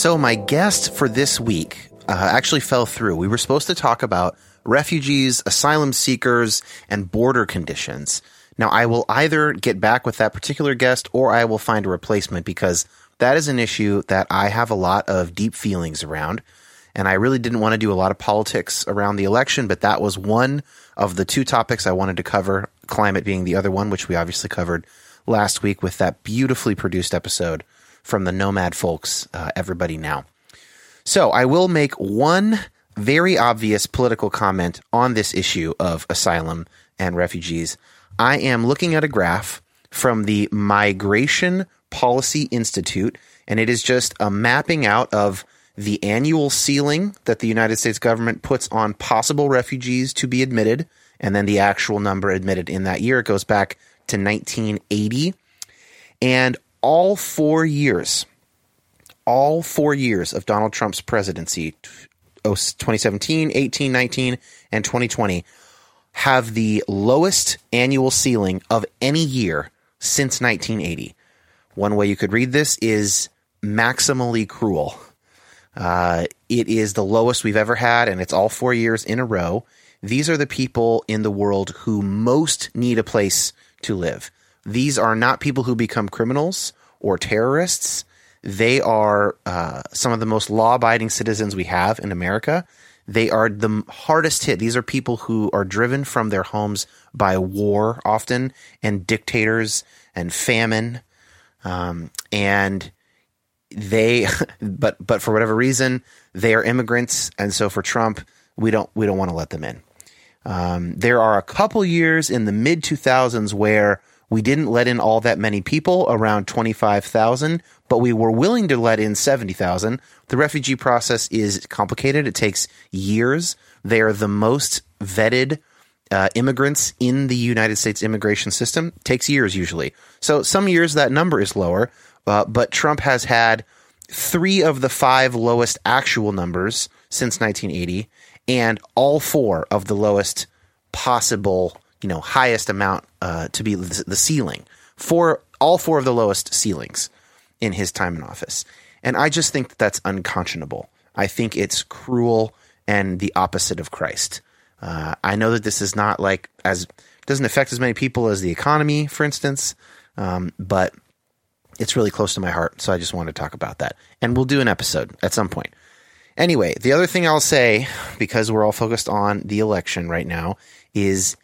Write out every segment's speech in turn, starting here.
So, my guest for this week uh, actually fell through. We were supposed to talk about refugees, asylum seekers, and border conditions. Now, I will either get back with that particular guest or I will find a replacement because that is an issue that I have a lot of deep feelings around. And I really didn't want to do a lot of politics around the election, but that was one of the two topics I wanted to cover, climate being the other one, which we obviously covered last week with that beautifully produced episode from the Nomad folks, uh, Everybody Now. So I will make one very obvious political comment on this issue of asylum and refugees. I am looking at a graph from the Migration Policy Institute, and it is just a mapping out of the annual ceiling that the United States government puts on possible refugees to be admitted, and then the actual number admitted in that year. It goes back to 1980. And all four years, all four years of Donald Trump's presidency, 2017, 18, 19, and 2020, have the lowest annual ceiling of any year since 1980. One way you could read this is maximally cruel. Uh, it is the lowest we've ever had, and it's all four years in a row. These are the people in the world who most need a place to live. These are not people who become criminals or terrorists. They are uh, some of the most law abiding citizens we have in America. They are the hardest hit. These are people who are driven from their homes by war often and dictators and famine. Um, and they, but, but for whatever reason, they are immigrants. And so for Trump, we don't, we don't want to let them in. Um, there are a couple years in the mid 2000s where we didn't let in all that many people, around 25,000, but we were willing to let in 70,000. The refugee process is complicated. It takes years. They are the most vetted uh, immigrants in the United States immigration system. It takes years usually. So some years that number is lower, uh, but Trump has had three of the five lowest actual numbers since 1980 and all four of the lowest possible you know highest amount uh, to be the ceiling for all four of the lowest ceilings in his time in office. And I just think that that's unconscionable. I think it's cruel and the opposite of Christ. Uh, I know that this is not like as doesn't affect as many people as the economy, for instance, um, but it's really close to my heart. So I just wanted to talk about that, and we'll do an episode at some point. Anyway, the other thing I'll say, because we're all focused on the election right now, is,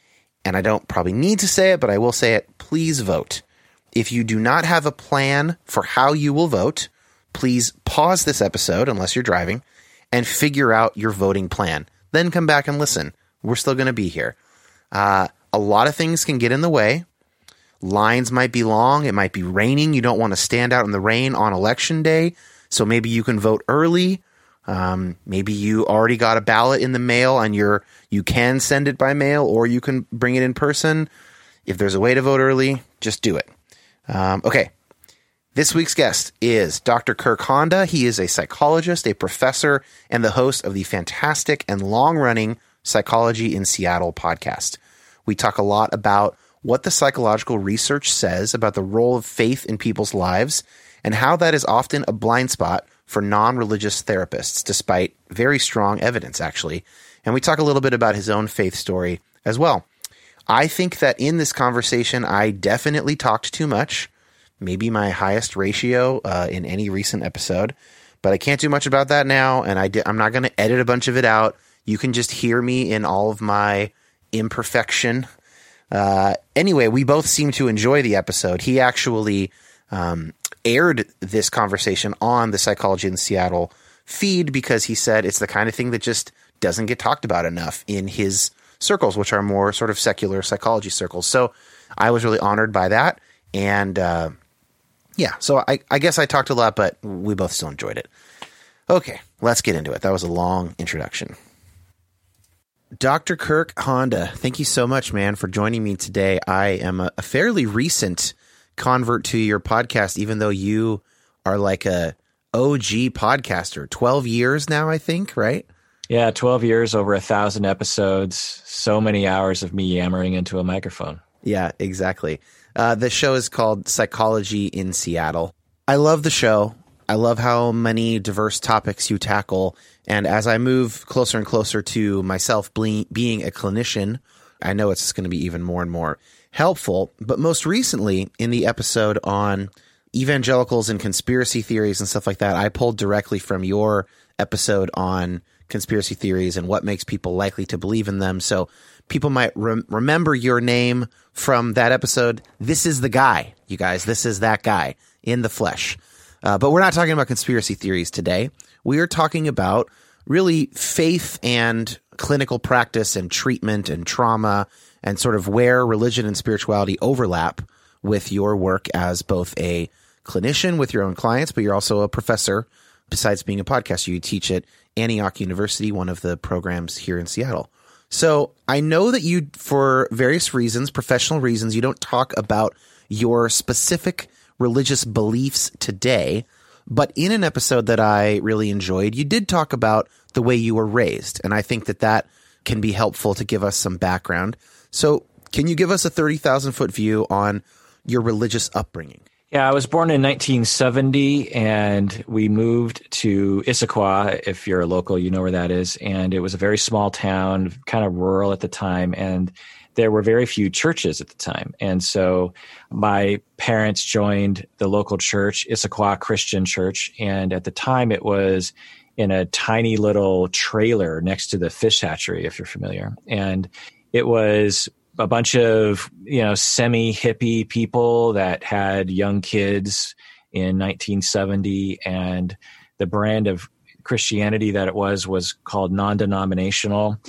and I don't probably need to say it, but I will say it. Please vote. If you do not have a plan for how you will vote, please pause this episode unless you're driving and figure out your voting plan. Then come back and listen. We're still going to be here. Uh, a lot of things can get in the way. Lines might be long. It might be raining. You don't want to stand out in the rain on election day. So maybe you can vote early. Um, maybe you already got a ballot in the mail and you're you can send it by mail or you can bring it in person. If there's a way to vote early, just do it. Um, okay, this week's guest is Dr. Kirk Honda. He is a psychologist, a professor, and the host of the fantastic and long running Psychology in Seattle podcast. We talk a lot about what the psychological research says about the role of faith in people's lives and how that is often a blind spot for non religious therapists, despite very strong evidence, actually. And we talk a little bit about his own faith story as well. I think that in this conversation, I definitely talked too much maybe my highest ratio uh, in any recent episode. But I can't do much about that now, and I di- I'm not going to edit a bunch of it out. You can just hear me in all of my imperfection. Uh, anyway, we both seem to enjoy the episode. He actually um, aired this conversation on the Psychology in Seattle feed because he said it's the kind of thing that just doesn't get talked about enough in his circles, which are more sort of secular psychology circles. So I was really honored by that. And uh, yeah, so I, I guess I talked a lot, but we both still enjoyed it. Okay, let's get into it. That was a long introduction. Dr. Kirk Honda, thank you so much, man, for joining me today. I am a, a fairly recent convert to your podcast, even though you are like a OG podcaster. 12 years now, I think, right? Yeah, 12 years, over a thousand episodes, so many hours of me yammering into a microphone. Yeah, exactly. Uh, the show is called Psychology in Seattle. I love the show. I love how many diverse topics you tackle. And as I move closer and closer to myself being a clinician, I know it's going to be even more and more helpful. But most recently, in the episode on evangelicals and conspiracy theories and stuff like that, I pulled directly from your episode on conspiracy theories and what makes people likely to believe in them. So people might remember your name from that episode. This is the guy, you guys. This is that guy in the flesh. Uh, but we're not talking about conspiracy theories today. We are talking about really faith and clinical practice and treatment and trauma and sort of where religion and spirituality overlap with your work as both a clinician with your own clients, but you're also a professor. Besides being a podcaster, you teach at Antioch University, one of the programs here in Seattle. So I know that you, for various reasons, professional reasons, you don't talk about your specific religious beliefs today. But in an episode that I really enjoyed, you did talk about the way you were raised. And I think that that can be helpful to give us some background. So, can you give us a 30,000 foot view on your religious upbringing? Yeah, I was born in 1970 and we moved to Issaquah. If you're a local, you know where that is. And it was a very small town, kind of rural at the time. And there were very few churches at the time. And so my parents joined the local church, Issaquah Christian Church. And at the time it was in a tiny little trailer next to the fish hatchery, if you're familiar. And it was a bunch of you know semi hippie people that had young kids in 1970 and the brand of christianity that it was was called non-denominational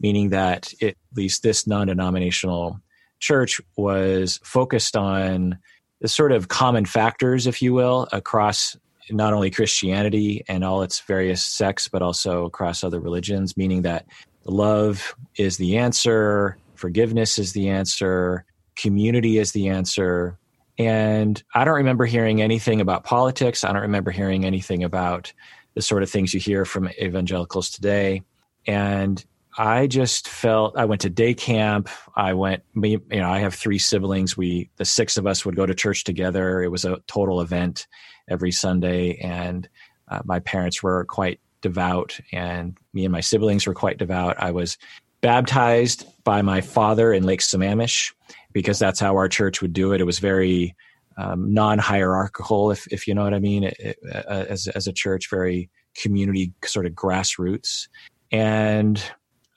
meaning that it, at least this non-denominational church was focused on the sort of common factors if you will across not only christianity and all its various sects but also across other religions meaning that love is the answer forgiveness is the answer, community is the answer. And I don't remember hearing anything about politics. I don't remember hearing anything about the sort of things you hear from evangelicals today. And I just felt I went to day camp. I went, you know, I have three siblings. We, the six of us would go to church together. It was a total event every Sunday. And uh, my parents were quite devout, and me and my siblings were quite devout. I was baptized by my father in Lake Sammamish because that's how our church would do it. It was very um, non-hierarchical, if if you know what I mean, it, it, uh, as as a church, very community sort of grassroots, and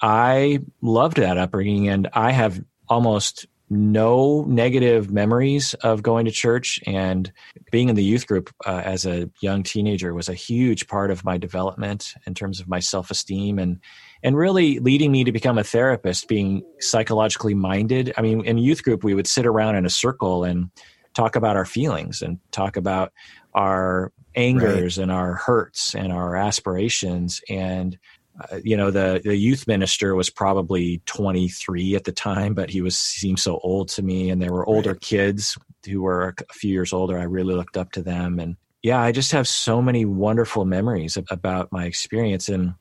I loved that upbringing, and I have almost no negative memories of going to church and being in the youth group uh, as a young teenager was a huge part of my development in terms of my self-esteem and and really leading me to become a therapist being psychologically minded i mean in youth group we would sit around in a circle and talk about our feelings and talk about our angers right. and our hurts and our aspirations and uh, you know the the youth minister was probably 23 at the time but he was seemed so old to me. And there were older right. kids who were a few years older. I really looked up to them. And yeah i just have so many wonderful memories about my experience. And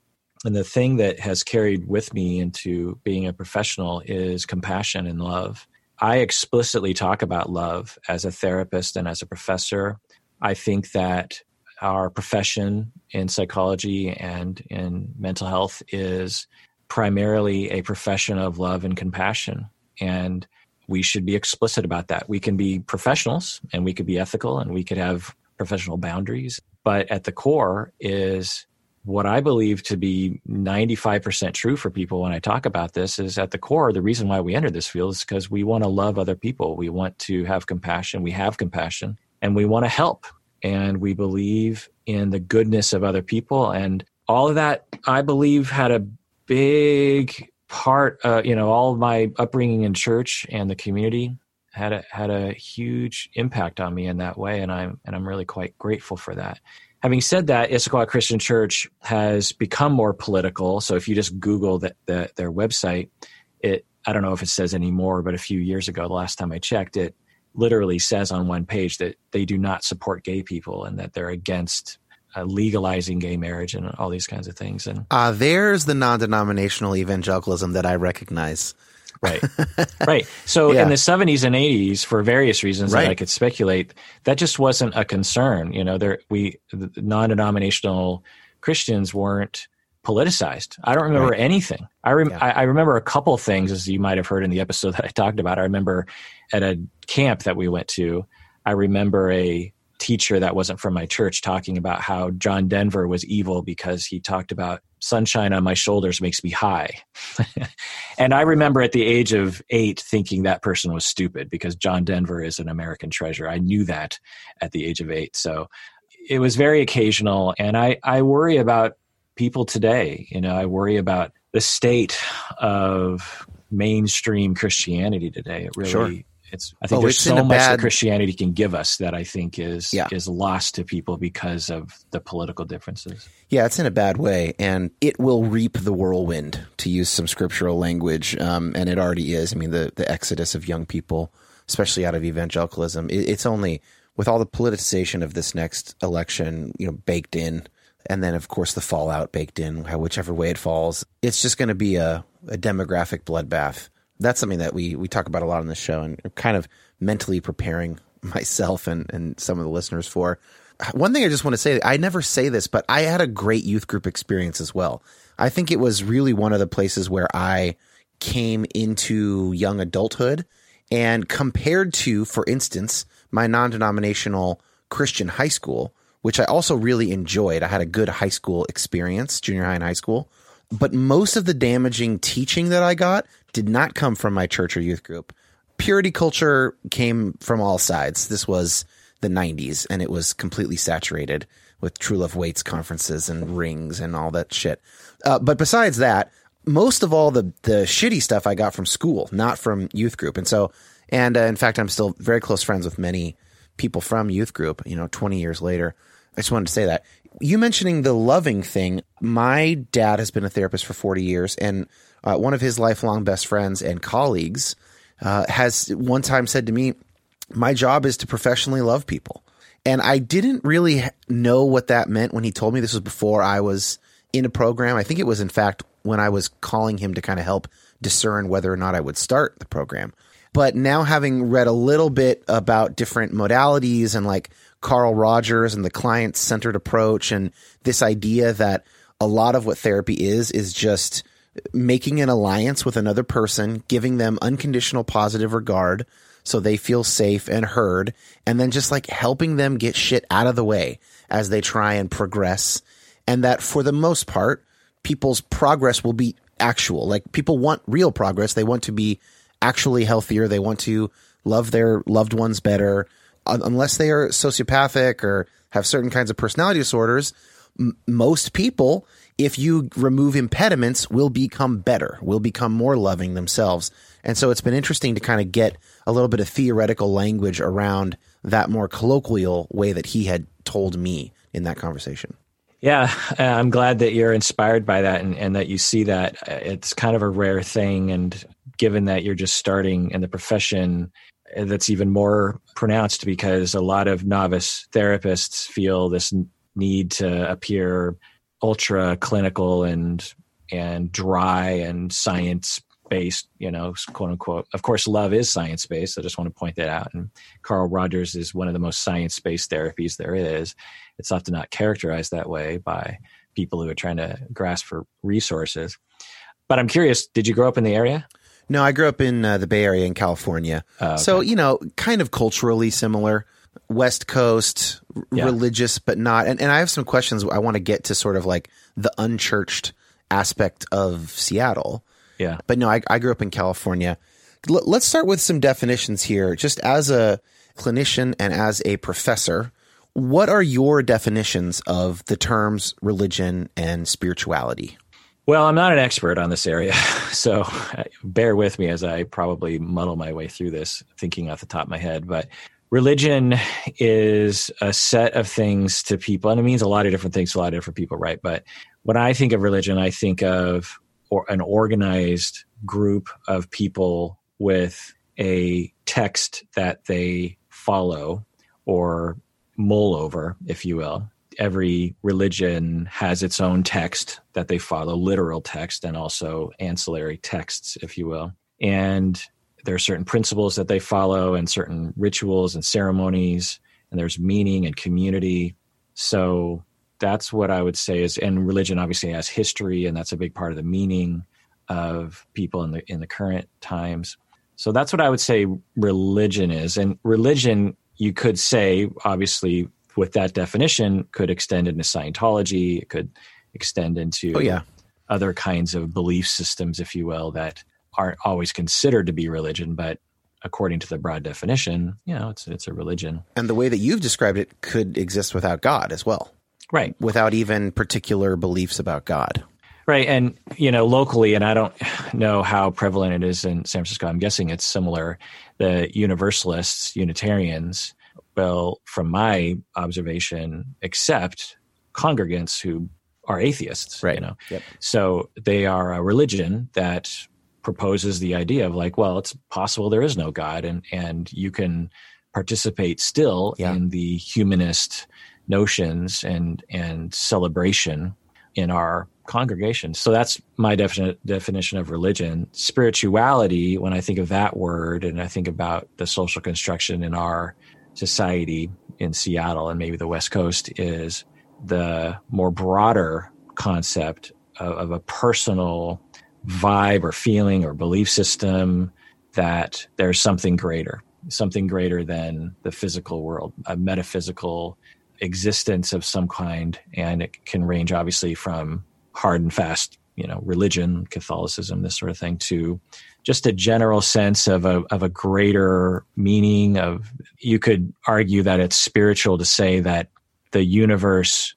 and the thing that has carried with me into being a professional is compassion and love. I explicitly talk about love as a therapist and as a professor. I think that our profession in psychology and in mental health is primarily a profession of love and compassion. And we should be explicit about that. We can be professionals and we could be ethical and we could have professional boundaries. But at the core is what I believe to be 95% true for people when I talk about this is at the core, the reason why we enter this field is because we want to love other people. We want to have compassion. We have compassion and we want to help and we believe in the goodness of other people. And all of that i believe had a big part uh, you know all of my upbringing in church and the community had a had a huge impact on me in that way. And i'm and i'm really quite grateful for that. Having said that issaquah christian church has become more political. So if you just google the, the, their website it i don't know if it says anymore but a few years ago the last time i checked it literally says on one page that they do not support gay people and that they're against uh, legalizing gay marriage and all these kinds of things. And uh, there's the non-denominational evangelicalism that I recognize. right, right. So yeah. in the 70s and 80s, for various reasons right. that I could speculate, that just wasn't a concern. You know, there we the non-denominational Christians weren't politicized. I don't remember right. anything. I, rem- yeah. I, I remember a couple things, as you might have heard in the episode that I talked about. I remember at a camp that we went to, I remember a teacher that wasn't from my church talking about how John Denver was evil because he talked about sunshine on my shoulders makes me high. and I remember at the age of eight thinking that person was stupid because John Denver is an American treasure. I knew that at the age of eight. So it was very occasional. And I, I worry about people today. You know, I worry about the state of mainstream Christianity today. It really sure. it's I think oh, there's so much bad... that Christianity can give us that I think is yeah. is lost to people because of the political differences. Yeah, it's in a bad way, and it will reap the whirlwind to use some scriptural language, um, and it already is. I mean, the the exodus of young people, especially out of evangelicalism, it, it's only with all the politicization of this next election, you know, baked in and then of course the fallout baked in, whichever way it falls. It's just going to be a, a demographic bloodbath. That's something that we we talk about a lot on this show, and kind of mentally preparing myself and and some of the listeners for. One thing I just want to say, I never say this, but I had a great youth group experience as well. I think it was really one of the places where I came into young adulthood and compared to, for instance, my non denominational Christian high school, which I also really enjoyed. I had a good high school experience, junior high and high school. But most of the damaging teaching that I got did not come from my church or youth group. Purity culture came from all sides. This was the 90s and it was completely saturated with True Love Waits conferences and rings and all that shit. Uh, but besides that, most of all the the shitty stuff I got from school, not from youth group. And so, and uh, in fact, I'm still very close friends with many people from youth group. You know, 20 years later, I just wanted to say that. You mentioning the loving thing, my dad has been a therapist for 40 years, and uh, one of his lifelong best friends and colleagues uh, has one time said to me, My job is to professionally love people. And I didn't really know what that meant when he told me this was before I was in a program. I think it was, in fact, when I was calling him to kind of help discern whether or not I would start the program. But now, having read a little bit about different modalities and like Carl Rogers and the client centered approach and this idea that a lot of what therapy is is just making an alliance with another person, giving them unconditional positive regard so they feel safe and heard, and then just like helping them get shit out of the way as they try and progress. And that for the most part, people's progress will be actual. Like people want real progress. They want to be actually healthier. They want to love their loved ones better. Unless they are sociopathic or have certain kinds of personality disorders, m- most people, if you remove impediments, will become better, will become more loving themselves. And so it's been interesting to kind of get a little bit of theoretical language around that more colloquial way that he had told me in that conversation. Yeah, uh, I'm glad that you're inspired by that and, and that you see that. Uh, it's kind of a rare thing. And given that you're just starting in the profession, that's even more pronounced because a lot of novice therapists feel this need to appear ultra clinical and and dry and science based, you know, quote unquote. Of course, love is science based. I just want to point that out. And Carl Rogers is one of the most science based therapies there is. It's often not characterized that way by people who are trying to grasp for resources. But I'm curious, did you grow up in the area? No, I grew up in uh, the Bay Area in California. Oh, okay. So, you know, kind of culturally similar. West Coast, yeah. religious, but not. And, and I have some questions I want to get to sort of like the unchurched aspect of Seattle. Yeah. But no, I, I grew up in California. L- let's start with some definitions here. Just as a clinician and as a professor, what are your definitions of the terms religion and spirituality? Well, I'm not an expert on this area, so uh, bear with me as I probably muddle my way through this, thinking off the top of my head. But religion is a set of things to people, and it means a lot of different things to a lot of different people, right? But when I think of religion, I think of or an organized group of people with a text that they follow or mull over, if you will. Every religion has its own text that they follow, literal text, and also ancillary texts, if you will. And there are certain principles that they follow, and certain rituals and ceremonies, and there's meaning and community. So that's what I would say is, and religion obviously has history, and that's a big part of the meaning of people in the in the current times. So that's what I would say religion is, and religion you could say obviously with that definition could extend into Scientology, it could extend into oh, yeah. other kinds of belief systems, if you will, that aren't always considered to be religion, but according to the broad definition, you know, it's it's a religion. And the way that you've described it could exist without God as well. Right. Without even particular beliefs about God. Right. And, you know, locally, and I don't know how prevalent it is in San Francisco, I'm guessing it's similar. The Universalists, Unitarians, well, from my observation, accept congregants who are atheists. Right. You know, yep. so they are a religion that proposes the idea of like, well, it's possible there is no God, and and you can participate still yeah. in the humanist notions and and celebration in our congregation. So that's my defini- definition of religion. Spirituality, when I think of that word and I think about the social construction in our society in Seattle and maybe the West Coast, is the more broader concept of, of a personal vibe or feeling or belief system that there's something greater, something greater than the physical world, a metaphysical existence of some kind. And it can range obviously from hard and fast, you know, religion, Catholicism, this sort of thing, to just a general sense of a of a greater meaning of you could argue that it's spiritual to say that the universe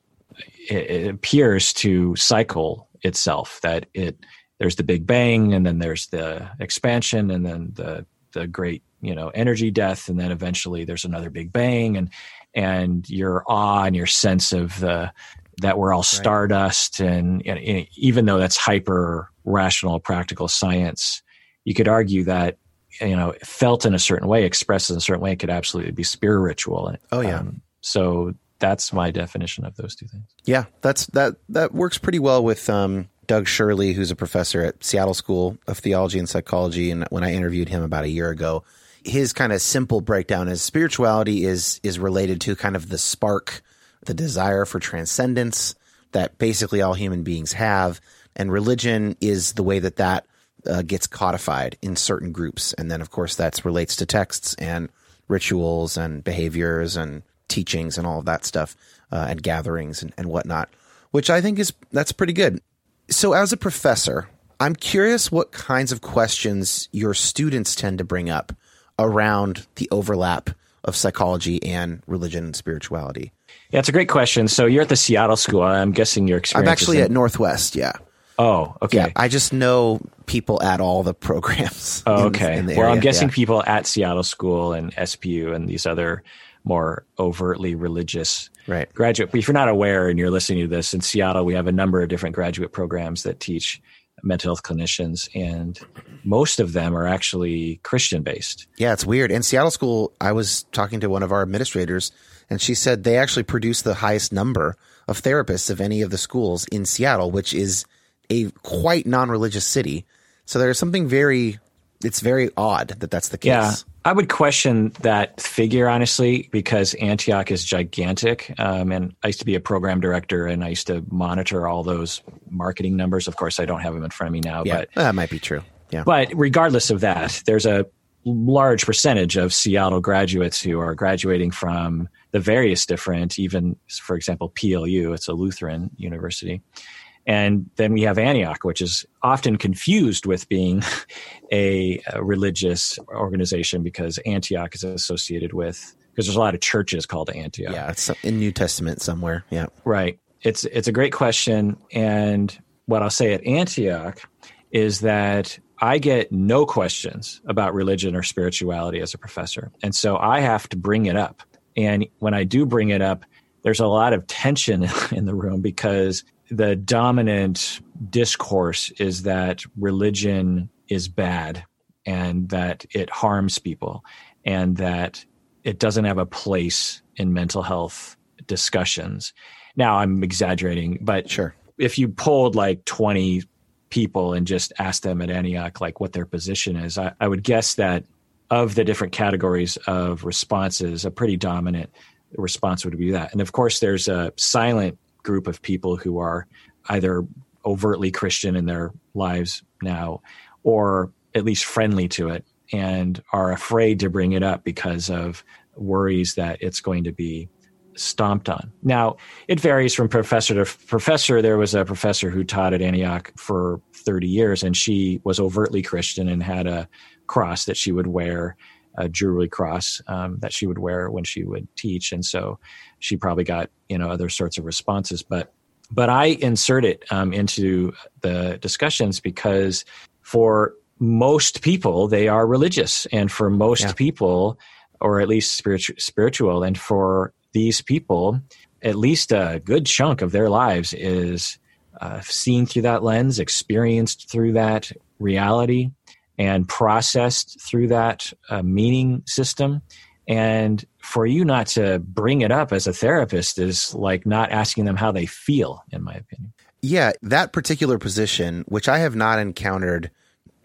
appears to cycle itself that it there's the big bang and then there's the expansion and then the the great you know energy death and then eventually there's another big bang and and your awe and your sense of the that we're all stardust right. and, and, even though that's hyper rational practical science you could argue that you know felt in a certain way expressed in a certain way it could absolutely be spiritual oh yeah. Um, so that's my definition of those two things. Yeah that's that that works pretty well with um, Doug Shirley, who's a professor at Seattle School of Theology and Psychology, and when I interviewed him about a year ago, his kind of simple breakdown is spirituality is is related to kind of the spark the desire for transcendence, that basically all human beings have, and religion is the way that that uh, gets codified in certain groups, and then of course that relates to texts and rituals and behaviors and teachings and all of that stuff uh, and gatherings and, and whatnot, which I think is that's pretty good. So as a professor, I'm curious what kinds of questions your students tend to bring up around the overlap of psychology and religion and spirituality. Yeah, it's a great question. So you're at the Seattle School. I'm guessing your experience. I'm actually in- at Northwest. Yeah. Oh, okay. Yeah, I just know people at all the programs. Oh, okay. in the well, I'm guessing yeah. people at Seattle School and SPU and these other more overtly religious Right. graduate. But if you're not aware and you're listening to this, in Seattle, we have a number of different graduate programs that teach mental health clinicians, and most of them are actually Christian based. Yeah, it's weird. In Seattle School, I was talking to one of our administrators, and she said they actually produce the highest number of therapists of any of the schools in Seattle, which is a quite non-religious city. So there's something very, it's very odd that that's the case. Yeah. I would question that figure honestly because Antioch is gigantic. Um, and I used to be a program director and I used to monitor all those marketing numbers. Of course, I don't have them in front of me now, Yeah, but that might be true. Yeah. But regardless of that, there's a large percentage of Seattle graduates who are graduating from the various different, even for example, PLU, it's a Lutheran university. And then we have Antioch, which is often confused with being a, a religious organization because Antioch is associated with, because there's a lot of churches called Antioch. yeah, it's in New Testament somewhere. Yeah. Right. It's it's a great question, and what I'll say at Antioch is that I get no questions about religion or spirituality as a professor, and so I have to bring it up. And when I do bring it up, there's a lot of tension in the room because the dominant discourse is that religion is bad and that it harms people and that it doesn't have a place in mental health discussions. Now I'm exaggerating, but Sure. if you polled like 20 people and just asked them at Antioch like what their position is, I, I would guess that of the different categories of responses, a pretty dominant response would be that. And of course, there's a silent group of people who are either overtly Christian in their lives now or at least friendly to it and are afraid to bring it up because of worries that it's going to be stomped on. Now, it varies from professor to professor. There was a professor who taught at Antioch for 30 years, and she was overtly Christian and had a cross that she would wear, a jewelry cross um, that she would wear when she would teach. And so she probably got, you know, other sorts of responses. But but I insert it um, into the discussions because for most people, they are religious. And for most Yeah. people, or at least spiritual, spiritual, and for these people, at least a good chunk of their lives is uh, seen through that lens, experienced through that reality, and processed through that uh, meaning system. And for you not to bring it up as a therapist is like not asking them how they feel, in my opinion. Yeah, that particular position, which I have not encountered,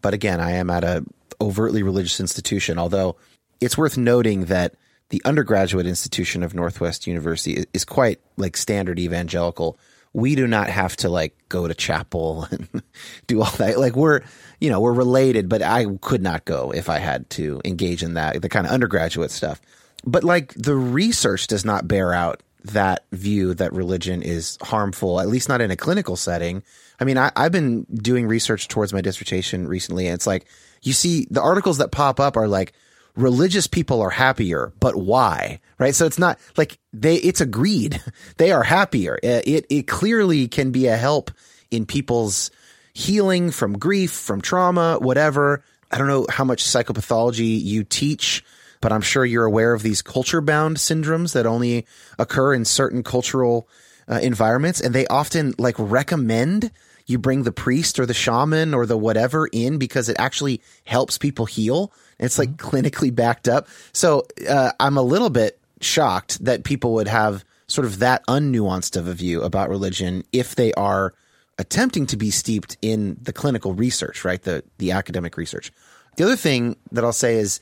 but again, I am at a overtly religious institution. Although it's worth noting that the undergraduate institution of Northwest University is quite like standard evangelical. We do not have to like go to chapel and do all that. Like we're, you know, we're related, but I could not go if I had to engage in that, the kind of undergraduate stuff. But like the research does not bear out that view that religion is harmful, at least not in a clinical setting. I mean, I, I've been doing research towards my dissertation recently, and it's like you see the articles that pop up are like religious people are happier, but why? Right? So it's not like they it's agreed. They are happier. Uh, It it clearly can be a help in people's healing from grief, from trauma, whatever. I don't know how much psychopathology you teach, but I'm sure you're aware of these culture bound syndromes that only occur in certain cultural uh, environments. And they often like recommend you bring the priest or the shaman or the whatever in because it actually helps people heal. It's like clinically backed up. So uh, I'm a little bit shocked that people would have sort of that unnuanced of a view about religion if they are attempting to be steeped in the clinical research, right? The the academic research. The other thing that I'll say is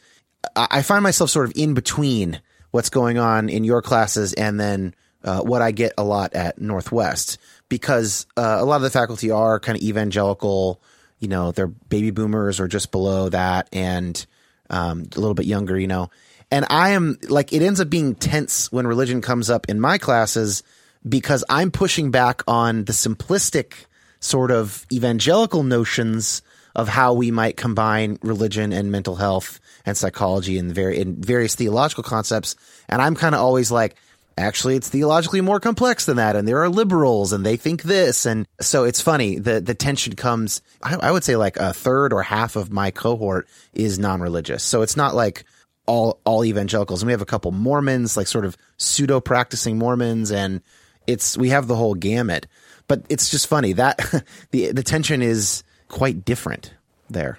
I find myself sort of in between what's going on in your classes and then uh, what I get a lot at Northwest because uh, a lot of the faculty are kind of evangelical. You know, they're baby boomers or just below that, and um, a little bit younger. You know, and I am like it ends up being tense when religion comes up in my classes because I'm pushing back on the simplistic sort of evangelical notions of how we might combine religion and mental health and psychology and very in various theological concepts. And I'm kind of always like, actually, it's theologically more complex than that. And there are liberals and they think this. And so it's funny. The, the tension comes, I, I would say like a third or half of my cohort is non-religious. So it's not like all, all evangelicals. And we have a couple Mormons, like sort of pseudo practicing Mormons. And it's, we have the whole gamut, but it's just funny that the, the tension is quite different there.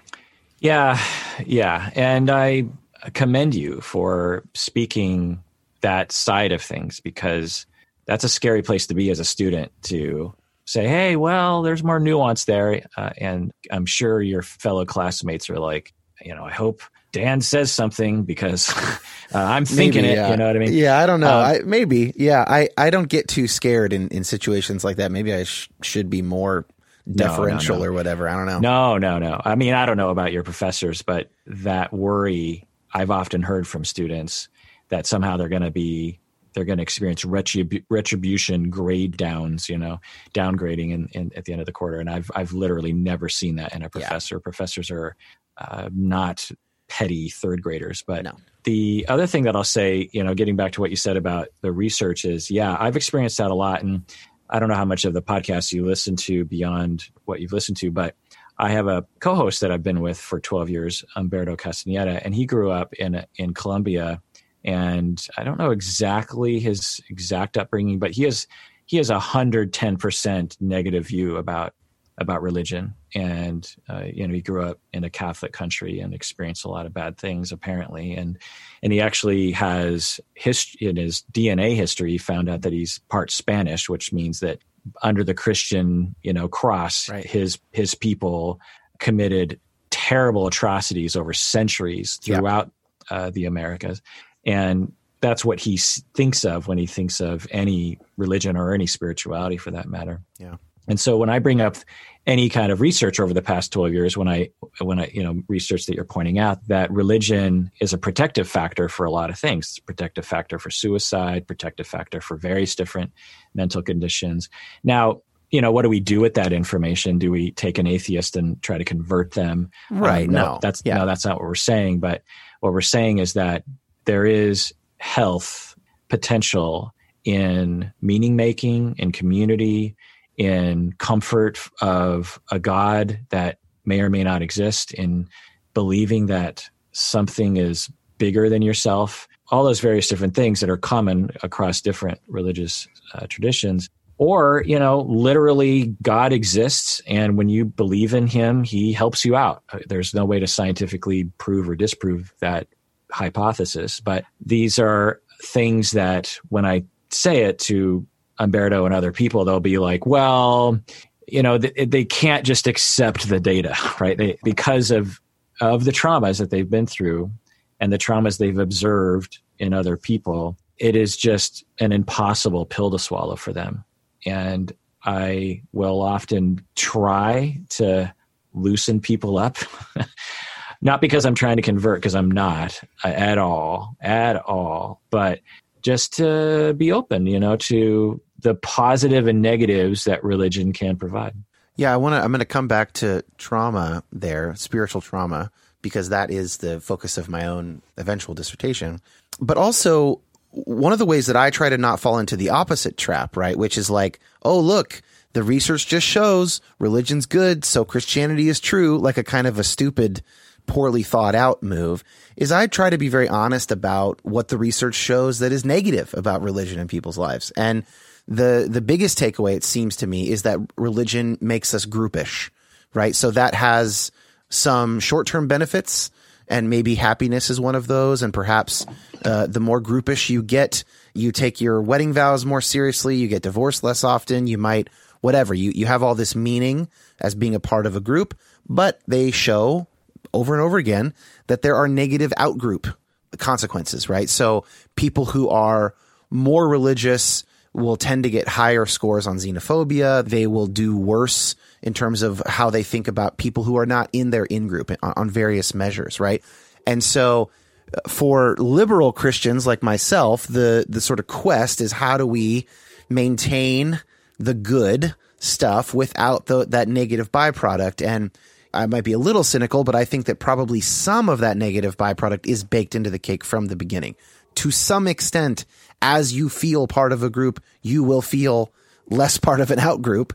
Yeah, yeah. And I commend you for speaking that side of things because that's a scary place to be as a student to say, hey, well, there's more nuance there. Uh, and I'm sure your fellow classmates are like, you know, I hope Dan says something because uh, I'm thinking maybe, it. You know what I mean? Yeah, I don't know. Um, I, maybe. Yeah, I, I don't get too scared in, in situations like that. Maybe I sh- should be more deferential no, no, no. or whatever. I don't know. No, no, no. I mean, I don't know about your professors, but that worry I've often heard from students that somehow they're going to be they're going to experience retrib- retribution grade downs, you know, downgrading in, in, at the end of the quarter. And I've I've literally never seen that in a professor. Yeah. Professors are uh, not petty third graders, but the other thing that I'll say, you know, getting back to what you said about the research is, yeah, I've experienced that a lot, and I don't know how much of the podcast you listen to beyond what you've listened to, but I have a co-host that I've been with for 12 years, Umberto Castaneda, and he grew up in in Colombia, and I don't know exactly his exact upbringing, but he has he has a hundred ten percent negative view about about religion, and uh, you know he grew up in a Catholic country and experienced a lot of bad things apparently, and and he actually has his in his DNA history he found out that he's part Spanish, which means that under the Christian you know cross, right. his his people committed terrible atrocities over centuries throughout yep. uh, the Americas, and that's what he thinks of when he thinks of any religion or any spirituality for that matter. Yeah. And so when I bring up any kind of research over the past 12 years, when I when I you know research that you're pointing out that religion is a protective factor for a lot of things. It's a protective factor for suicide, protective factor for various different mental conditions. Now, you know, what do we do with that information? Do we take an atheist and try to convert them? Right. Um, no, no, that's yeah. no, that's not what we're saying. But what we're saying is that there is health potential in meaning making, in community, in comfort of a God that may or may not exist, in believing that something is bigger than yourself, all those various different things that are common across different religious uh, traditions. Or, you know, literally God exists, and when you believe in Him, He helps you out. Uh, there's no way to scientifically prove or disprove that hypothesis, but these are things that when I say it to Umberto and other people, they'll be like, well, you know, they, they can't just accept the data, right? They, because of of the traumas that they've been through and the traumas they've observed in other people, it is just an impossible pill to swallow for them. And I will often try to loosen people up. not because I'm trying to convert, because I'm not uh, at all, at all, but just to be open, you know, to the positive and negatives that religion can provide. Yeah, I want to. I'm going to come back to trauma there, spiritual trauma, because that is the focus of my own eventual dissertation. But also, one of the ways that I try to not fall into the opposite trap, right, which is like, oh, look, the research just shows religion's good, so Christianity is true, like a kind of a stupid, poorly thought out move, is I try to be very honest about what the research shows that is negative about religion in people's lives. And the the biggest takeaway it seems to me is that religion makes us groupish, right? So that has some short term benefits, and maybe happiness is one of those. And perhaps uh, the more groupish you get, you take your wedding vows more seriously. You get divorced less often. You might whatever you you have all this meaning as being a part of a group, but they show over and over again that there are negative outgroup consequences, right? So people who are more religious will tend to get higher scores on xenophobia. They will do worse in terms of how they think about people who are not in their in group on, various measures, right? And so uh, for liberal Christians like myself, the, the sort of quest is how do we maintain the good stuff without the, that negative byproduct? And I might be a little cynical, but I think that probably some of that negative byproduct is baked into the cake from the beginning. To some extent, as you feel part of a group, you will feel less part of an out group.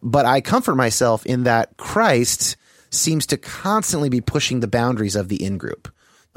But I comfort myself in that Christ seems to constantly be pushing the boundaries of the in group.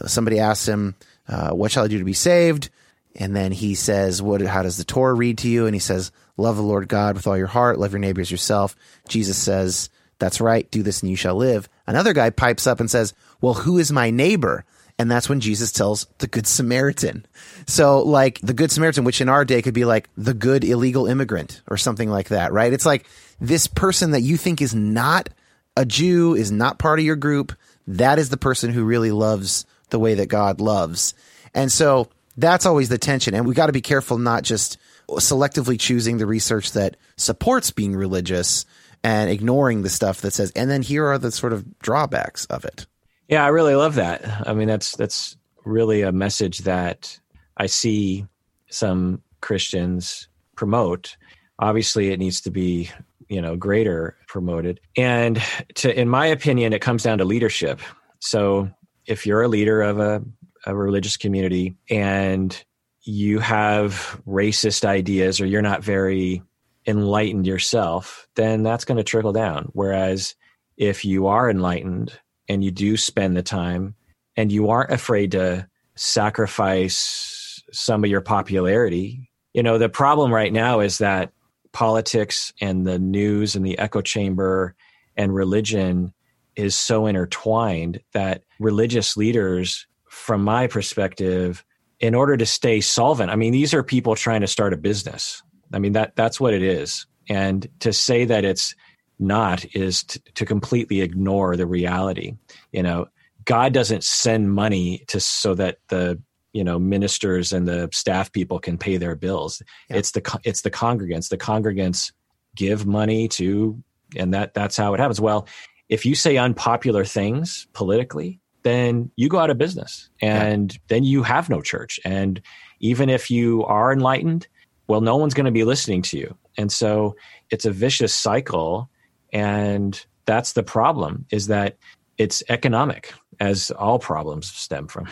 Somebody asks him, uh, What shall I do to be saved? And then he says, "What? How does the Torah read to you?" And he says, "Love the Lord God with all your heart, love your neighbors yourself." Jesus says, "That's right. Do this, and you shall live." Another guy pipes up and says, "Well, who is my neighbor?" And that's when Jesus tells the Good Samaritan. So, like the Good Samaritan, which in our day could be like the good illegal immigrant or something like that, right? It's like this person that you think is not a Jew, is not part of your group. That is the person who really loves the way that God loves. And so that's always the tension. And we got to be careful not just selectively choosing the research that supports being religious and ignoring the stuff that says, and then here are the sort of drawbacks of it. Yeah, I really love that. I mean, that's that's really a message that I see some Christians promote. Obviously, it needs to be you know greater promoted, and to in my opinion, it comes down to leadership. So if you're a leader of a a religious community and you have racist ideas or you're not very enlightened yourself, then that's going to trickle down. Whereas if you are enlightened and you do spend the time and you aren't afraid to sacrifice some of your popularity, you know, the problem right now is that politics and the news and the echo chamber and religion is so intertwined that religious leaders from my perspective, in order to stay solvent, I mean, these are people trying to start a business. I mean, that that's what it is. And to say that it's not is to, to completely ignore the reality. You know, God doesn't send money to so that the you know ministers and the staff people can pay their bills. Yeah. It's the it's the congregants. The congregants give money to, and that that's how it happens. Well, if you say unpopular things politically, then you go out of business and yeah. then you have no church. And even if you are enlightened, well, no one's going to be listening to you. And so it's a vicious cycle. And that's the problem is that it's economic as all problems stem from.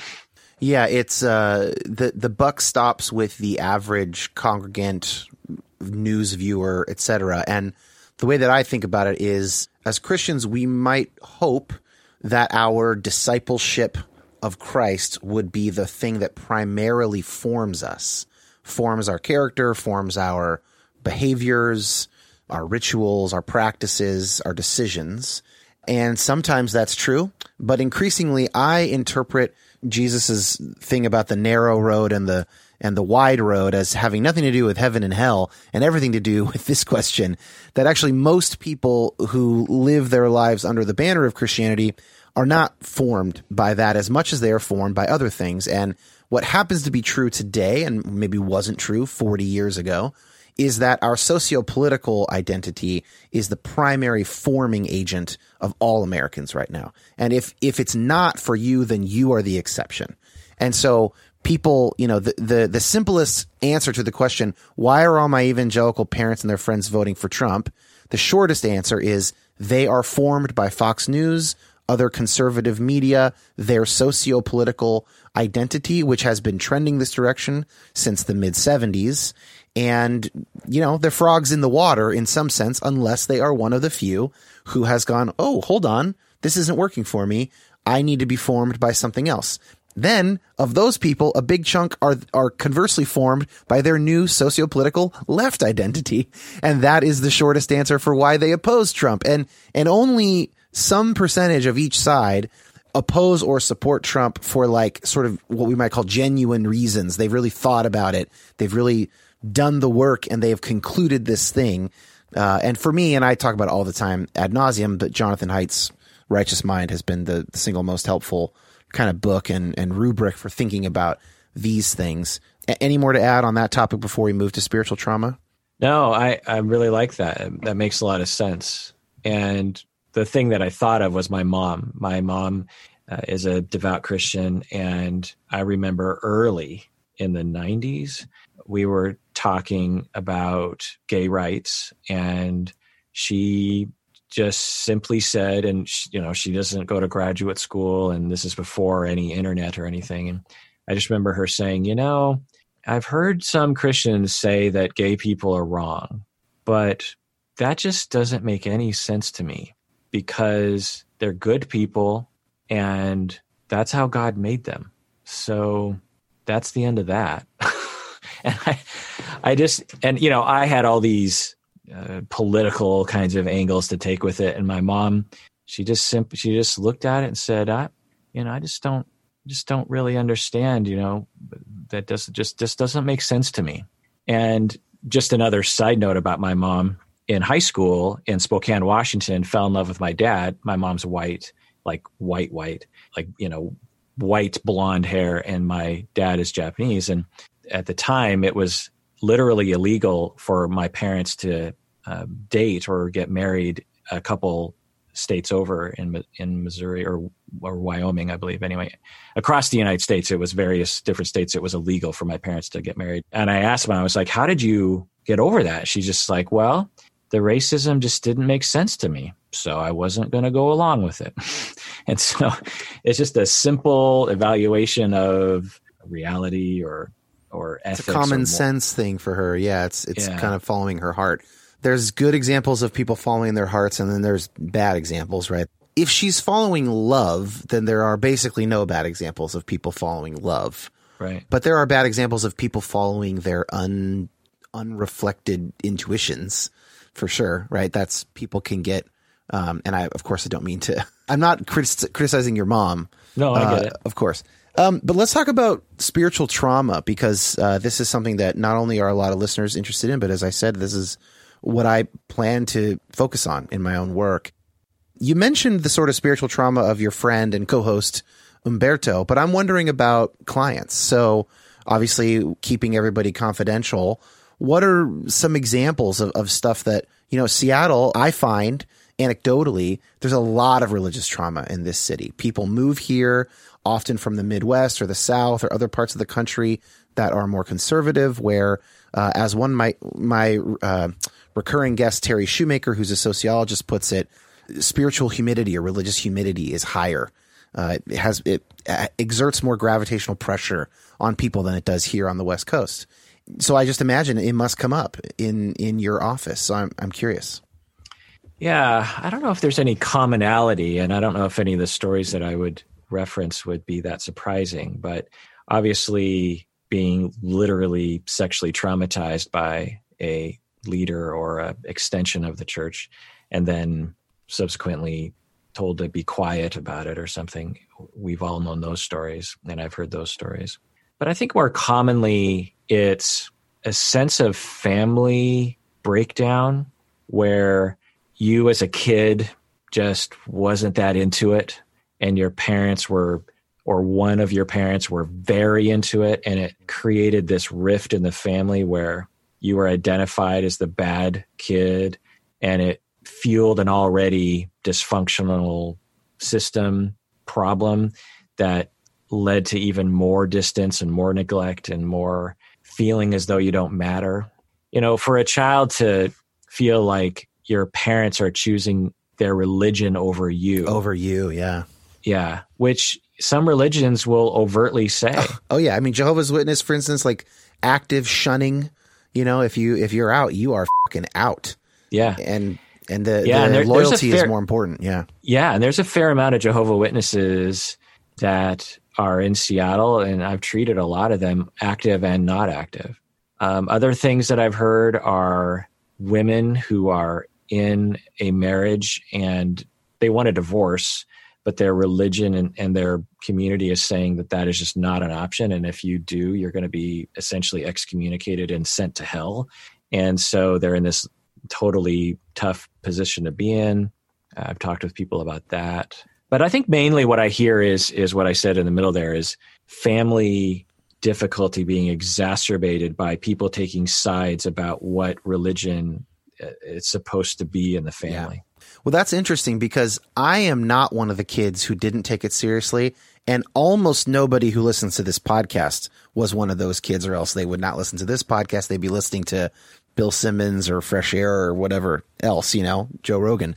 Yeah, it's uh, the the buck stops with the average congregant, news viewer, etc. And the way that I think about it is, as Christians, we might hope that our discipleship of Christ would be the thing that primarily forms us, forms our character, forms our behaviors, our rituals, our practices, our decisions. And sometimes that's true, but increasingly I interpret Jesus's thing about the narrow road and the and the wide road as having nothing to do with heaven and hell and everything to do with this question that actually most people who live their lives under the banner of Christianity are not formed by that as much as they are formed by other things. And what happens to be true today and maybe wasn't true 40 years ago is that our socio-political identity is the primary forming agent of all Americans right now. And if if it's not for you, then you are the exception. And so people, you know, the, the, the simplest answer to the question, why are all my evangelical parents and their friends voting for Trump? The shortest answer is they are formed by Fox News, other conservative media, their socio political identity, which has been trending this direction since the mid 70s. And, you know, they're frogs in the water in some sense, unless they are one of the few who has gone, oh, hold on, this isn't working for me. I need to be formed by something else. Then, of those people, a big chunk are are conversely formed by their new socio-political left identity, and that is the shortest answer for why they oppose Trump. And and only some percentage of each side oppose or support Trump for like sort of what we might call genuine reasons. They've really thought about it. They've really done the work and they have concluded this thing. Uh, and for me, and I talk about all the time ad nauseum, but Jonathan Haidt's Righteous Mind has been the single most helpful kind of book and, and rubric for thinking about these things. Any more to add on that topic before we move to spiritual trauma? No, I, I really like that. That makes a lot of sense. And the thing that I thought of was my mom. My mom uh, is a devout Christian, and I remember early in the 90s, we were talking about gay rights, and she just simply said, and she, you know, she doesn't go to graduate school, and this is before any internet or anything. And I just remember her saying, you know, I've heard some Christians say that gay people are wrong, but that just doesn't make any sense to me because they're good people and that's how God made them. So that's the end of that. and I, I just, and you know, I had all these uh, political kinds of angles to take with it, and my mom, she just simply, she just looked at it and said, "I, you know, I just don't, just don't really understand. You know, that doesn't just just doesn't make sense to me." And just another side note about my mom in high school in Spokane, Washington, fell in love with my dad. My mom's white, like white, white, like, you know, white blonde hair, and my dad is Japanese. And at the time, it was literally illegal for my parents to uh, date or get married a couple states over in in Missouri or or Wyoming, I believe. Anyway, across the United States, it was various different states. It was illegal for my parents to get married. And I asked them, I was like, "How did you get over that?" She's just like, "Well, the racism just didn't make sense to me. So I wasn't going to go along with it. and so it's just a simple evaluation of reality or or. It's a common sense thing for her. Yeah, it's it's yeah. kind of following her heart. There's good examples of people following their hearts and then there's bad examples, right? If she's following love, then there are basically no bad examples of people following love. Right. But there are bad examples of people following their un unreflected intuitions for sure, right? That's people can get. Um, and I, of course, I don't mean to. I'm not critic- criticizing your mom. No, I get uh, it. Of course. Um, but let's talk about spiritual trauma because uh, this is something that not only are a lot of listeners interested in, but as I said, this is what I plan to focus on in my own work. You mentioned the sort of spiritual trauma of your friend and co-host Umberto, but I'm wondering about clients. So obviously, keeping everybody confidential what are some examples of, of stuff that, you know, Seattle, I find anecdotally, there's a lot of religious trauma in this city. People move here often from the Midwest or the South or other parts of the country that are more conservative, where, uh, as one my, my uh, recurring guest, Terry Shoemaker, who's a sociologist, puts it, spiritual humidity or religious humidity is higher. Uh, it has it uh, exerts more gravitational pressure on people than it does here on the West Coast so I just imagine it must come up in in your office. So I'm I'm curious. Yeah, I don't know if there's any commonality, and I don't know if any of the stories that I would reference would be that surprising. But obviously, being literally sexually traumatized by a leader or a extension of the church, and then subsequently told to be quiet about it or something. We've all known those stories, and I've heard those stories. But I think more commonly, it's a sense of family breakdown where you as a kid just wasn't that into it and your parents were or one of your parents were very into it and it created this rift in the family where you were identified as the bad kid and it fueled an already dysfunctional system problem that led to even more distance and more neglect and more feeling as though you don't matter. You know, for a child to feel like your parents are choosing their religion over you. Over you, yeah. Yeah, which some religions will overtly say. Oh, oh yeah, I mean Jehovah's Witness for instance like active shunning, you know, if you if you're out, you are fucking out. Yeah. And and the, yeah, the and there, loyalty fair, is more important. Yeah. Yeah, and there's a fair amount of Jehovah Witnesses that are in Seattle, and I've treated a lot of them active and not active. Um, other things that I've heard are women who are in a marriage and they want a divorce, but their religion and, and their community is saying that that is just not an option. And if you do, you're going to be essentially excommunicated and sent to hell. And so they're in this totally tough position to be in. I've talked with people about that. But I think mainly what I hear is is what I said in the middle there is family difficulty being exacerbated by people taking sides about what religion uh, is supposed to be in the family. Yeah. Well, that's interesting because I am not one of the kids who didn't take it seriously. And almost nobody who listens to this podcast was one of those kids, or else they would not listen to this podcast. They'd be listening to Bill Simmons or Fresh Air or whatever else, you know, Joe Rogan.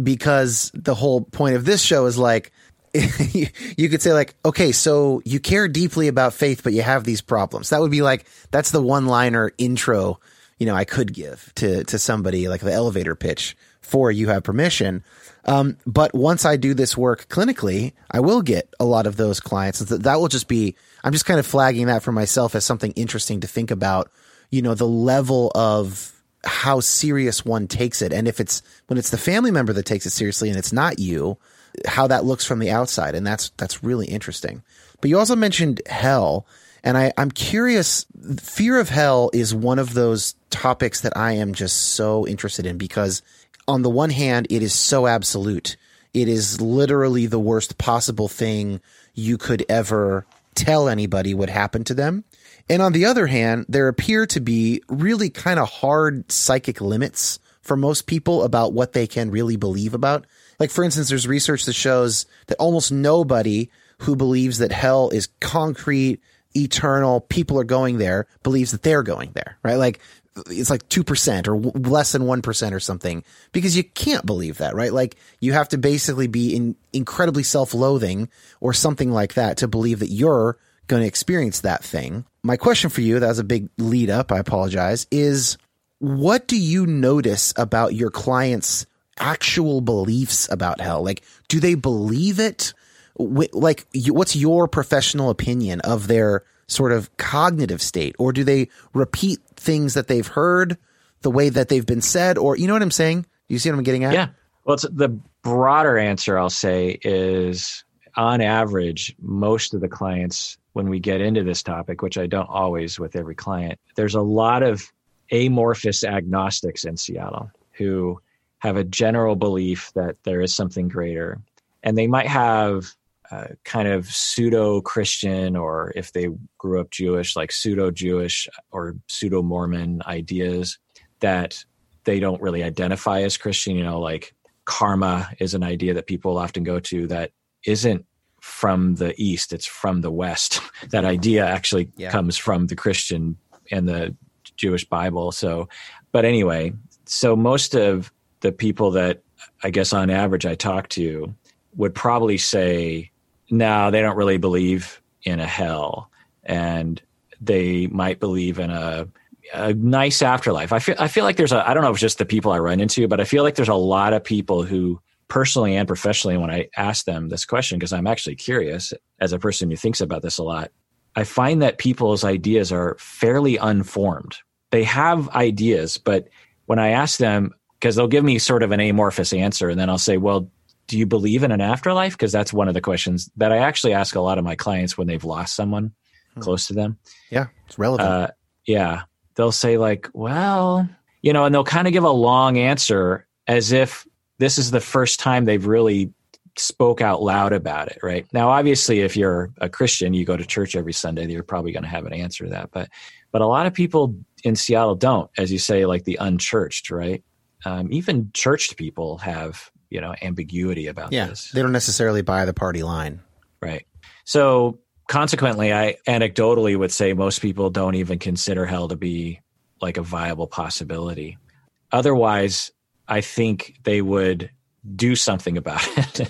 Because the whole point of this show is like, you could say like, okay, so you care deeply about faith, but you have these problems. That would be like, that's the one liner intro, you know, I could give to, to somebody like the elevator pitch for you have permission. Um, but once I do this work clinically, I will get a lot of those clients. That will just be, I'm just kind of flagging that for myself as something interesting to think about, you know, the level of how serious one takes it. And if it's when it's the family member that takes it seriously and it's not you, how that looks from the outside. And that's, that's really interesting. But you also mentioned hell. And I, I'm curious, fear of hell is one of those topics that I am just so interested in because on the one hand, it is so absolute. It is literally the worst possible thing you could ever tell anybody would happen to them. And on the other hand, there appear to be really kind of hard psychic limits for most people about what they can really believe about. Like, for instance, there's research that shows that almost nobody who believes that hell is concrete, eternal, people are going there, believes that they're going there, right? Like, it's like 2% or w- less than 1% or something because you can't believe that, right? Like you have to basically be in incredibly self-loathing or something like that to believe that you're going to experience that thing. My question for you, that was a big lead up, I apologize, is what do you notice about your clients' actual beliefs about hell? Like, do they believe it? Like, what's your professional opinion of their sort of cognitive state? Or do they repeat things that they've heard the way that they've been said? Or, you know what I'm saying? You see what I'm getting at? Yeah. Well, the broader answer I'll say is on average, most of the clients, when we get into this topic, which I don't always with every client, there's a lot of amorphous agnostics in Seattle who have a general belief that there is something greater. And they might have uh, kind of pseudo Christian, or if they grew up Jewish, like pseudo Jewish or pseudo Mormon ideas that they don't really identify as Christian. You know, like karma is an idea that people often go to that isn't from the East, it's from the West. that idea actually yeah. comes from the Christian and the Jewish Bible. So, but anyway, so most of the people that I guess on average I talk to would probably say no, they don't really believe in a hell, and they might believe in a a nice afterlife. I feel I feel like there's a I don't know if it's just the people I run into, but I feel like there's a lot of people who personally and professionally when I ask them this question because I'm actually curious as a person who thinks about this a lot. I find that people's ideas are fairly unformed. They have ideas, but when I ask them because they'll give me sort of an amorphous answer and then I'll say, "Well, do you believe in an afterlife? Because that's one of the questions that I actually ask a lot of my clients when they've lost someone hmm. close to them. Yeah, it's relevant. Uh, yeah. They'll say, like, well, you know, and they'll kind of give a long answer as if this is the first time they've really spoke out loud about it, right? Now, obviously, if you're a Christian, you go to church every Sunday, you're probably going to have an answer to that. But, but a lot of people in Seattle don't, as you say, like the unchurched, right? Um, even churched people have you know ambiguity about yeah, this. They don't necessarily buy the party line. Right. So consequently, I anecdotally would say most people don't even consider hell to be like a viable possibility. Otherwise, I think they would do something about it.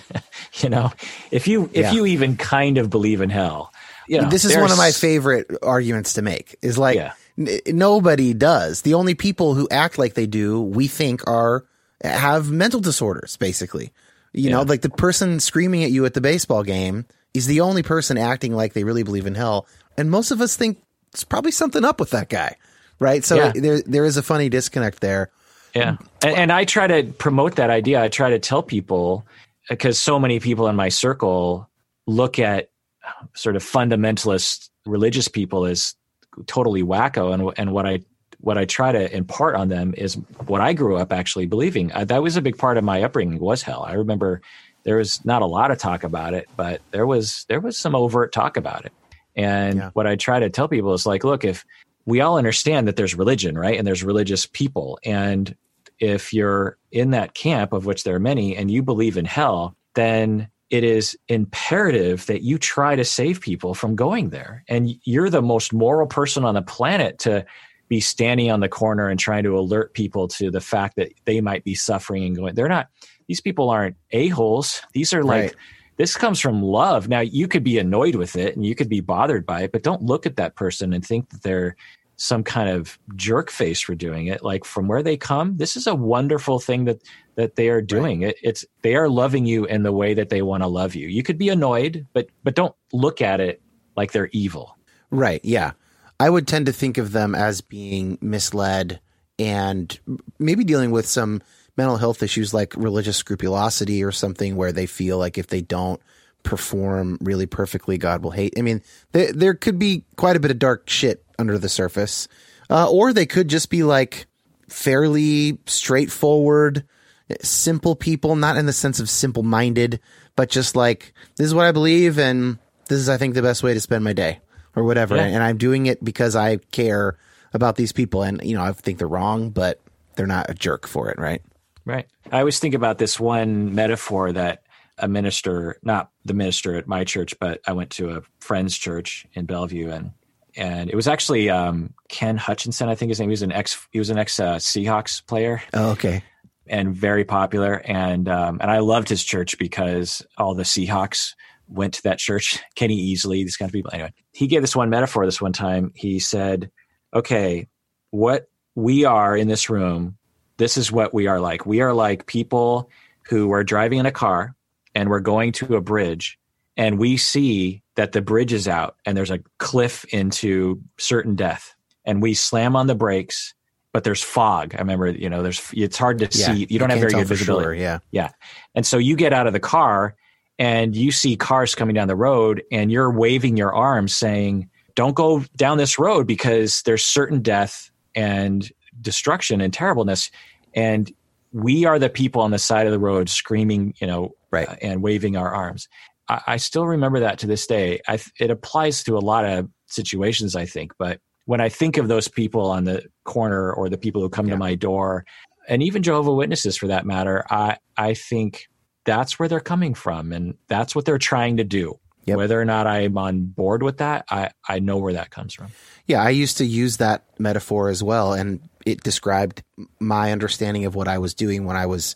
you know, if you if yeah. you even kind of believe in hell, you know, this is one of my favorite arguments to make. Is like yeah. n- nobody does. The only people who act like they do, we think, are have mental disorders, basically. You yeah. know, like the person screaming at you at the baseball game is the only person acting like they really believe in hell. And most of us think it's probably something up with that guy. Right. So yeah. there, there is a funny disconnect there. Yeah. And, and, I try to promote that idea. I try to tell people because so many people in my circle look at sort of fundamentalist religious people as totally wacko. And, and what I what I try to impart on them is what I grew up actually believing. Uh, that was a big part of my upbringing was hell. I remember there was not a lot of talk about it, but there was there was some overt talk about it. And yeah. what I try to tell people is like, look, if we all understand that there's religion, right? And there's religious people. And if you're in that camp, of which there are many, and you believe in hell, then it is imperative that you try to save people from going there. And you're the most moral person on the planet to be standing on the corner and trying to alert people to the fact that they might be suffering and going. They're not, these people aren't a-holes. These are like, right. this comes from love. Now, you could be annoyed with it and you could be bothered by it, but don't look at that person and think that they're some kind of jerk face for doing it like from where they come this is a wonderful thing that that they are doing right. it, it's they are loving you in the way that they want to love you you could be annoyed but but don't look at it like they're evil right yeah i would tend to think of them as being misled and maybe dealing with some mental health issues like religious scrupulosity or something where they feel like if they don't perform really perfectly god will hate i mean there, there could be quite a bit of dark shit under the surface. Uh, or they could just be like fairly straightforward, simple people, not in the sense of simple minded, but just like, this is what I believe and this is, I think, the best way to spend my day or whatever. Yeah. And I'm doing it because I care about these people. And, you know, I think they're wrong, but they're not a jerk for it, right? Right. I always think about this one metaphor that a minister, not the minister at my church, but I went to a friend's church in Bellevue and and it was actually um, Ken Hutchinson, I think his name. He was an ex. He was an ex uh, Seahawks player. Oh, okay. And very popular, and um, and I loved his church because all the Seahawks went to that church. Kenny Easley, these kind of people. Anyway, he gave this one metaphor. This one time, he said, "Okay, what we are in this room, this is what we are like. We are like people who are driving in a car, and we're going to a bridge, and we see that the bridge is out and there's a cliff into certain death and we slam on the brakes but there's fog i remember you know there's it's hard to yeah, see you don't have very good visibility sure, yeah yeah and so you get out of the car and you see cars coming down the road and you're waving your arms saying don't go down this road because there's certain death and destruction and terribleness and we are the people on the side of the road screaming you know right. Uh, and waving our arms I, I still remember that to this day. I, it applies to a lot of situations, I think. But when I think of those people on the corner or the people who come yeah. to my door, and even Jehovah Witnesses for that matter, I I think that's where they're coming from, and that's what they're trying to do. Yep. Whether or not I'm on board with that, I, I know where that comes from. Yeah, I used to use that metaphor as well, and it described my understanding of what I was doing when I was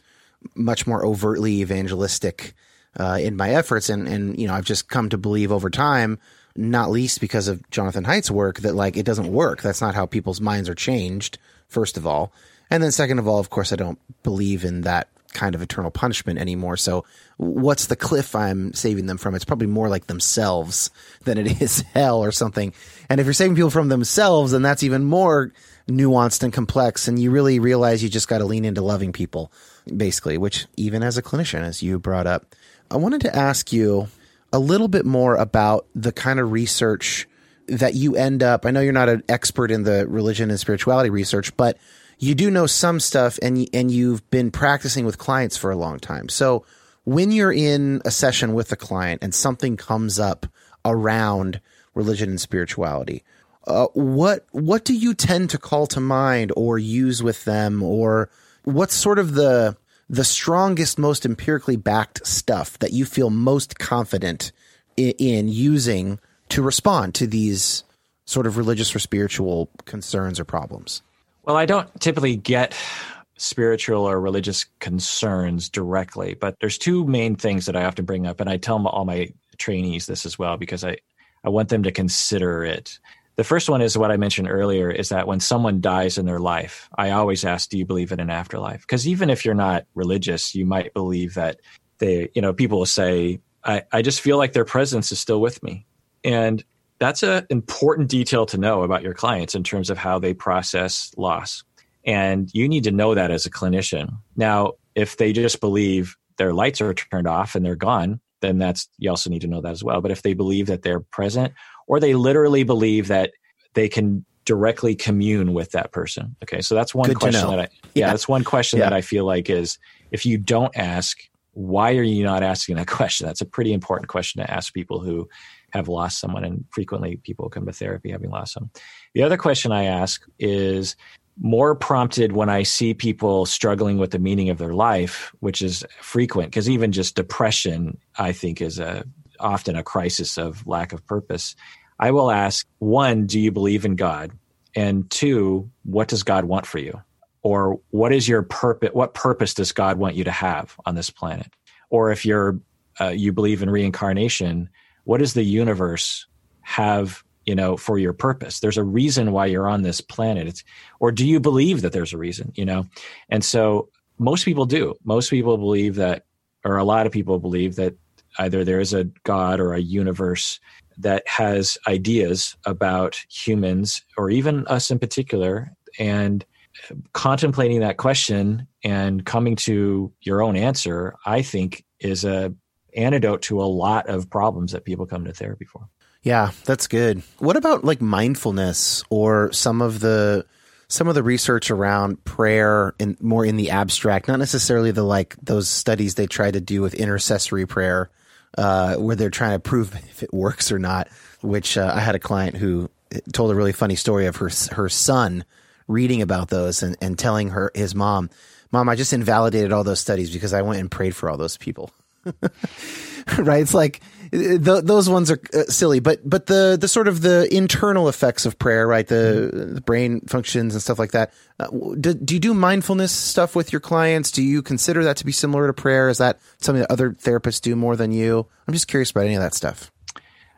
much more overtly evangelistic uh, in my efforts. And, and, you know, I've just come to believe over time, not least because of Jonathan Haidt's work, that like it doesn't work. That's not how people's minds are changed, first of all. And then second of all, of course, I don't believe in that kind of eternal punishment anymore. So what's the cliff I'm saving them from? It's probably more like themselves than it is hell or something. And if you're saving people from themselves, then that's even more nuanced and complex. And you really realize you just got to lean into loving people, basically, which even as a clinician, as you brought up, I wanted to ask you a little bit more about the kind of research that you end up. I know you're not an expert in the religion and spirituality research, but you do know some stuff and and you've been practicing with clients for a long time. So when you're in a session with a client and something comes up around religion and spirituality, uh, what what do you tend to call to mind or use with them, or what's sort of the the strongest, most empirically backed stuff that you feel most confident in, in using to respond to these sort of religious or spiritual concerns or problems? Well, I don't typically get spiritual or religious concerns directly, but there's two main things that I often bring up, and I tell all my trainees this as well because I, I want them to consider it. The first one is what I mentioned earlier is that when someone dies in their life, I always ask, do you believe in an afterlife? Because even if you're not religious, you might believe that they, you know, people will say, I, I just feel like their presence is still with me. And that's an important detail to know about your clients in terms of how they process loss. And you need to know that as a clinician. Now, if they just believe their lights are turned off and they're gone, then that's you also need to know that as well. But if they believe that they're present or they literally believe that they can directly commune with that person. Okay, so that's one Good question that I yeah, yeah, that's one question yeah. that I feel like is if you don't ask, why are you not asking that question? That's a pretty important question to ask people who have lost someone, and frequently people come to therapy having lost someone. The other question I ask is more prompted when I see people struggling with the meaning of their life, which is frequent because even just depression, I think, is a often a crisis of lack of purpose. I will ask one, do you believe in God? And two, what does God want for you? Or what is your purpose? What purpose does God want you to have on this planet? Or if you're uh, you believe in reincarnation, what does the universe have you know for your purpose? There's a reason why you're on this planet. It's, or do you believe that there's a reason you know? And so most people do. Most people believe that or a lot of people believe that either there is a god or a universe that has ideas about humans or even us in particular and contemplating that question and coming to your own answer i think is a antidote to a lot of problems that people come to therapy for yeah, that's good. What about like mindfulness or some of the some of the research around prayer and more in the abstract, not necessarily the like those studies they try to do with intercessory prayer, uh, where they're trying to prove if it works or not. Which uh, I had a client who told a really funny story of her her son reading about those and, and telling her his mom, "Mom, I just invalidated all those studies because I went and prayed for all those people." right? It's like th- those ones are uh, silly, but but the the sort of the internal effects of prayer, right? The, mm-hmm. the brain functions and stuff like that. Uh, do, do you do mindfulness stuff with your clients? Do you consider that to be similar to prayer? Is that something that other therapists do more than you? I'm just curious about any of that stuff.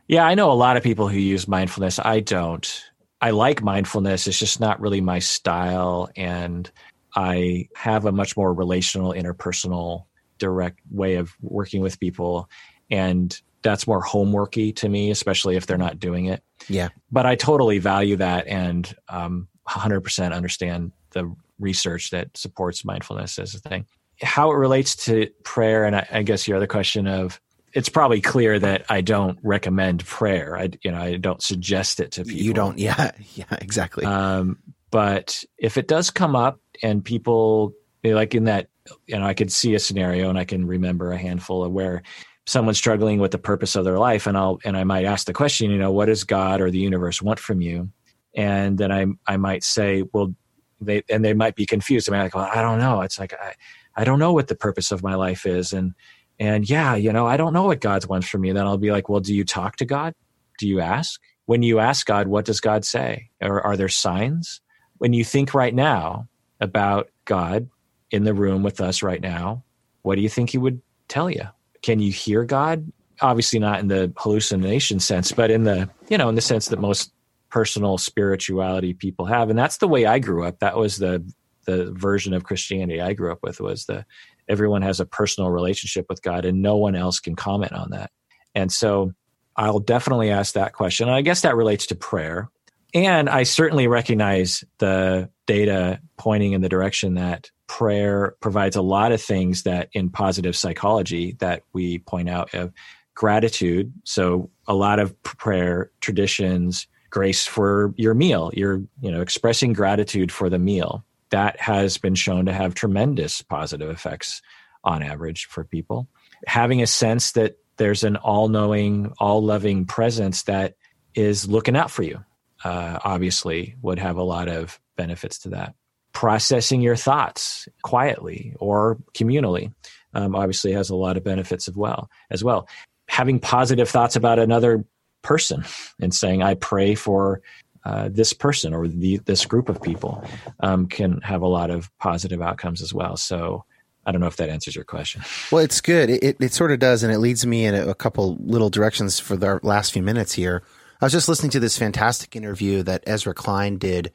Yeah, I know a lot of people who use mindfulness. I don't. I like mindfulness. It's just not really my style, and I have a much more relational, interpersonal direct way of working with people and that's more homeworky to me especially if they're not doing it yeah but i totally value that and um, 100% understand the research that supports mindfulness as a thing how it relates to prayer and I, I guess your other question of it's probably clear that I don't recommend prayer. I, you know, I don't suggest it to people. You don't, yeah, yeah, exactly. Um, but if it does come up and people like in that you know, I could see a scenario and I can remember a handful of where someone's struggling with the purpose of their life and I'll and I might ask the question, you know, what does God or the universe want from you? And then I I might say, well, they and they might be confused. I might like, well, I don't know. It's like I I don't know what the purpose of my life is. And and yeah, you know, I don't know what God wants from me. Then I'll be like, well, do you talk to God? Do you ask? When you ask God, what does God say? Or are there signs? When you think right now about God, in the room with us right now, what do you think he would tell you? Can you hear God? Obviously not in the hallucination sense, but in the, you know, in the sense that most personal spirituality people have. And that's the way I grew up. That was the the version of Christianity I grew up with was the everyone has a personal relationship with God and no one else can comment on that. And so I'll definitely ask that question. And I guess that relates to prayer. And I certainly recognize the data pointing in the direction that prayer provides a lot of things that in positive psychology that we point out of gratitude. So a lot of prayer traditions, grace for your meal, you're, you know, expressing gratitude for the meal. That has been shown to have tremendous positive effects on average for people. Having a sense that there's an all knowing, all loving presence that is looking out for you, uh, obviously, would have a lot of benefits to that processing your thoughts quietly or communally um, obviously has a lot of benefits as well as well having positive thoughts about another person and saying i pray for uh, this person or the, this group of people um, can have a lot of positive outcomes as well so I don't know if that answers your question. Well, it's good. It, it, it sort of does, and it leads me in a, a couple little directions for the last few minutes here. I was just listening to this fantastic interview that Ezra Klein did.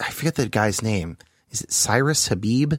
I forget the guy's name is it Cyrus Habib?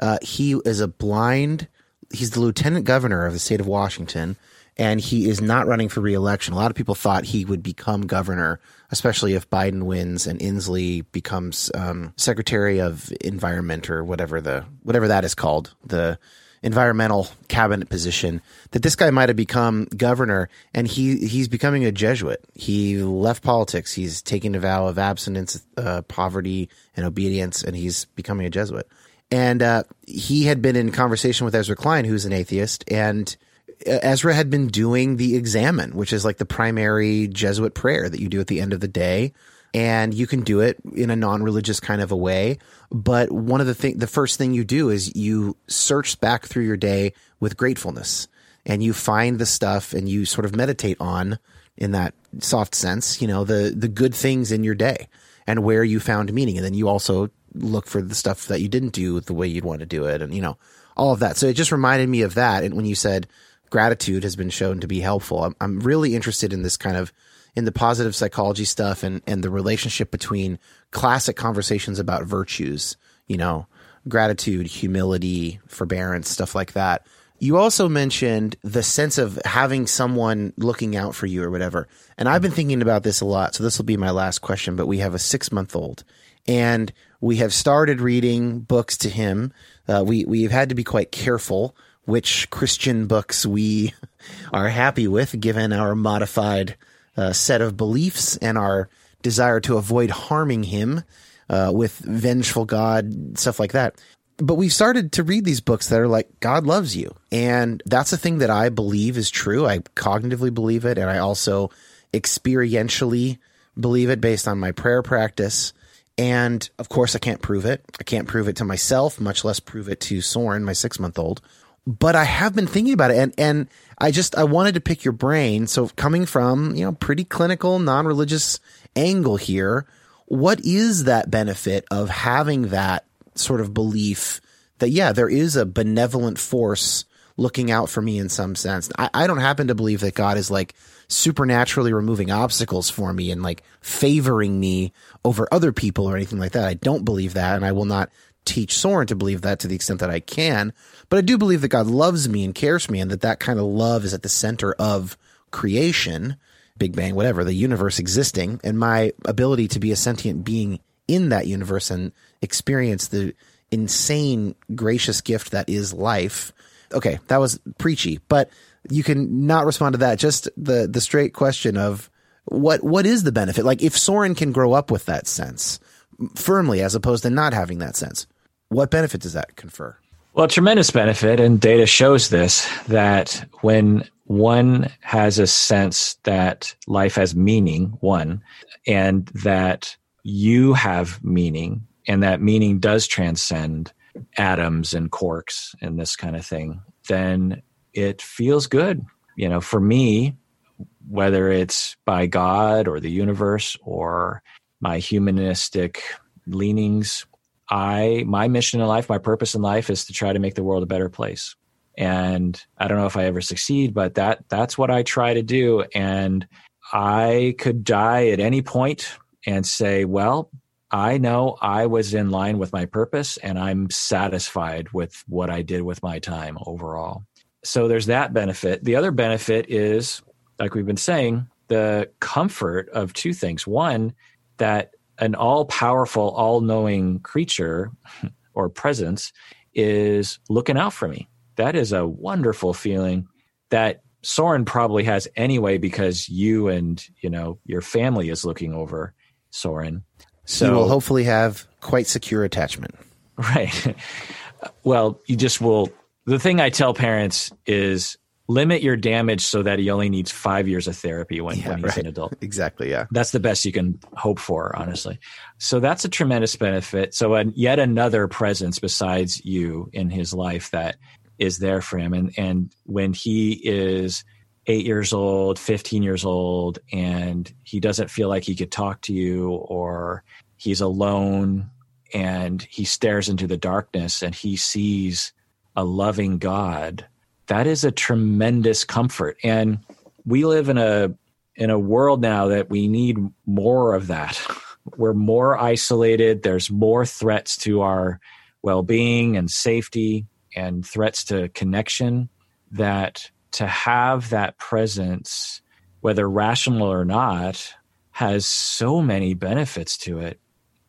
Uh, he is a blind. He's the lieutenant governor of the state of Washington, and he is not running for reelection. A lot of people thought he would become governor, especially if Biden wins and Inslee becomes um, Secretary of Environment or whatever the whatever that is called the environmental cabinet position that this guy might have become governor and he he's becoming a Jesuit. He left politics. He's taking a vow of abstinence, uh, poverty, and obedience, and he's becoming a Jesuit. And uh, he had been in conversation with Ezra Klein, who's an atheist, and Ezra had been doing the examen, which is like the primary Jesuit prayer that you do at the end of the day. And you can do it in a non-religious kind of a way. But one of the thing, the first thing you do is you search back through your day with gratefulness and you find the stuff and you sort of meditate on in that soft sense, you know, the, the good things in your day and where you found meaning. And then you also look for the stuff that you didn't do the way you'd want to do it. And, you know, all of that. So it just reminded me of that. And when you said gratitude has been shown to be helpful, I'm, I'm really interested in this kind of in the positive psychology stuff and, and the relationship between classic conversations about virtues, you know, gratitude, humility, forbearance, stuff like that. You also mentioned the sense of having someone looking out for you or whatever. And I've been thinking about this a lot. So this will be my last question, but we have a six month old and we have started reading books to him. Uh, we, we've had to be quite careful which Christian books we are happy with given our modified uh, set of beliefs and our desire to avoid harming him uh, with vengeful God, stuff like that. But we've started to read these books that are like, God loves you. And that's a thing that I believe is true. I cognitively believe it. And I also experientially believe it based on my prayer practice. And of course, I can't prove it. I can't prove it to myself, much less prove it to Soren, my six month old. But I have been thinking about it. And, and I just, I wanted to pick your brain. So coming from, you know, pretty clinical, non religious angle here, what is that benefit of having that sort of belief that, yeah, there is a benevolent force looking out for me in some sense? I, I don't happen to believe that God is like supernaturally removing obstacles for me and like favoring me over other people or anything like that. I don't believe that. And I will not teach Soren to believe that to the extent that I can. But I do believe that God loves me and cares for me and that that kind of love is at the center of creation, Big Bang, whatever, the universe existing and my ability to be a sentient being in that universe and experience the insane gracious gift that is life. Okay, that was preachy, but you can not respond to that. Just the the straight question of what what is the benefit? Like if Soren can grow up with that sense firmly as opposed to not having that sense, what benefit does that confer? Well, tremendous benefit, and data shows this that when one has a sense that life has meaning, one, and that you have meaning, and that meaning does transcend atoms and quarks and this kind of thing, then it feels good. You know, for me, whether it's by God or the universe or my humanistic leanings, I my mission in life, my purpose in life is to try to make the world a better place. And I don't know if I ever succeed, but that that's what I try to do. And I could die at any point and say, well, I know I was in line with my purpose and I'm satisfied with what I did with my time overall. So there's that benefit. The other benefit is, like we've been saying, the comfort of two things. One, that an all powerful, all knowing creature or presence is looking out for me. That is a wonderful feeling that Soren probably has anyway because you and you know your family is looking over Soren. So you will hopefully have quite secure attachment. Right. Well, you just will the thing I tell parents is limit your damage so that he only needs five years of therapy when, yeah, when he's right. an adult. Exactly. Yeah. That's the best you can hope for, honestly. So that's a tremendous benefit. So uh, yet another presence besides you in his life that is there for him. And, and when he is eight years old, 15 years old, and he doesn't feel like he could talk to you or he's alone and he stares into the darkness and he sees a loving God, that is a tremendous comfort. And we live in a in a world now that we need more of that. We're more isolated. There's more threats to our well-being and safety and threats to connection that to have that presence whether rational or not has so many benefits to it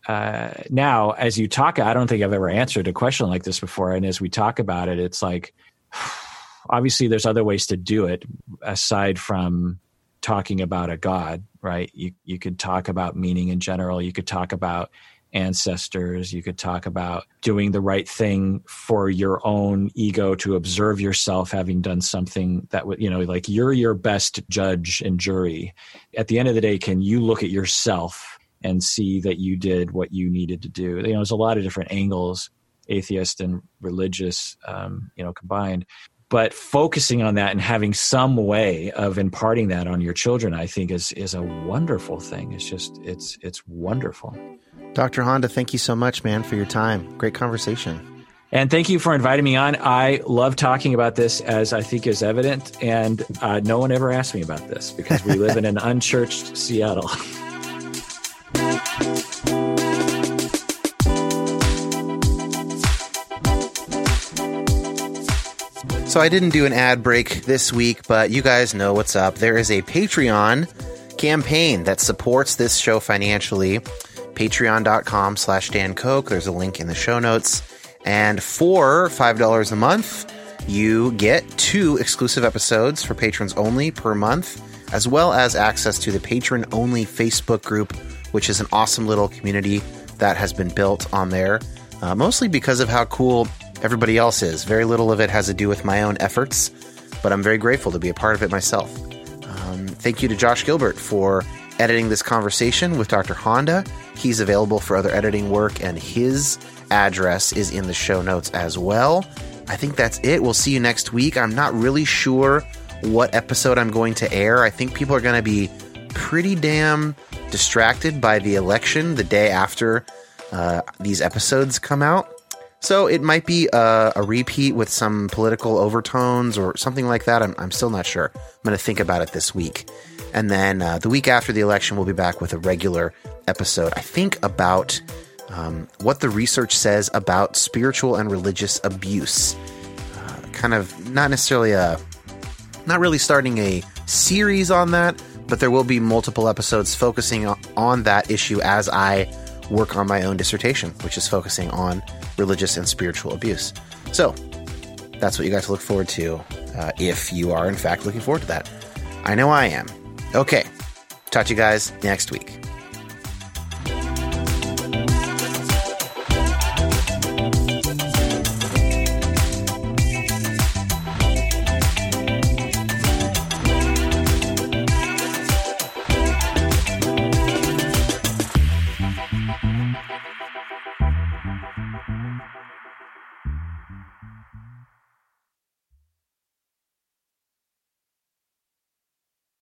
uh, now, as you talk, I don't think I've ever answered a question like this before. And as we talk about it, it's like, obviously, there's other ways to do it aside from talking about a God, right? You you could talk about meaning in general. You could talk about ancestors. You could talk about doing the right thing for your own ego to observe yourself having done something that would, you know, like you're your best judge and jury. At the end of the day, can you look at yourself and see that you did what you needed to do? You know, there's a lot of different angles, atheist and religious, um, you know, combined but focusing on that and having some way of imparting that on your children i think is is a wonderful thing. It's just it's it's wonderful. Dr honda thank you so much man for your time. Great conversation. And thank you for inviting me on. I love talking about this as i think is evident and uh, no one ever asked me about this because we live in an unchurched seattle So I didn't do an ad break this week, but you guys know what's up. There is a Patreon campaign that supports this show financially. Patreon.com slash Dan Koch. There's a link in the show notes. And for $5 a month, you get two exclusive episodes for patrons only per month, as well as access to the patron only Facebook group, which is an awesome little community that has been built on there, uh, mostly because of how cool everybody else is. Very little of it has to do with my own efforts, but I'm very grateful to be a part of it myself. Um, thank you to Josh Gilbert for editing this conversation with Dr. Honda. He's available for other editing work, and his address is in the show notes as well. I think that's it. We'll see you next week. I'm not really sure what episode I'm going to air. I think people are going to be pretty damn distracted by the election the day after uh, these episodes come out. So it might be a, a, repeat with some political overtones or something like that. I'm, I'm still not sure. I'm going to think about it this week. And then uh, the week after the election, we'll be back with a regular episode. I think about um, what the research says about spiritual and religious abuse. Uh, kind of not necessarily a, not really starting a series on that, but there will be multiple episodes focusing on that issue as I work on my own dissertation, which is focusing on religious and spiritual abuse. So that's what you got to look forward to uh, if you are, in fact, looking forward to that. I know I am. Okay. Talk to you guys next week.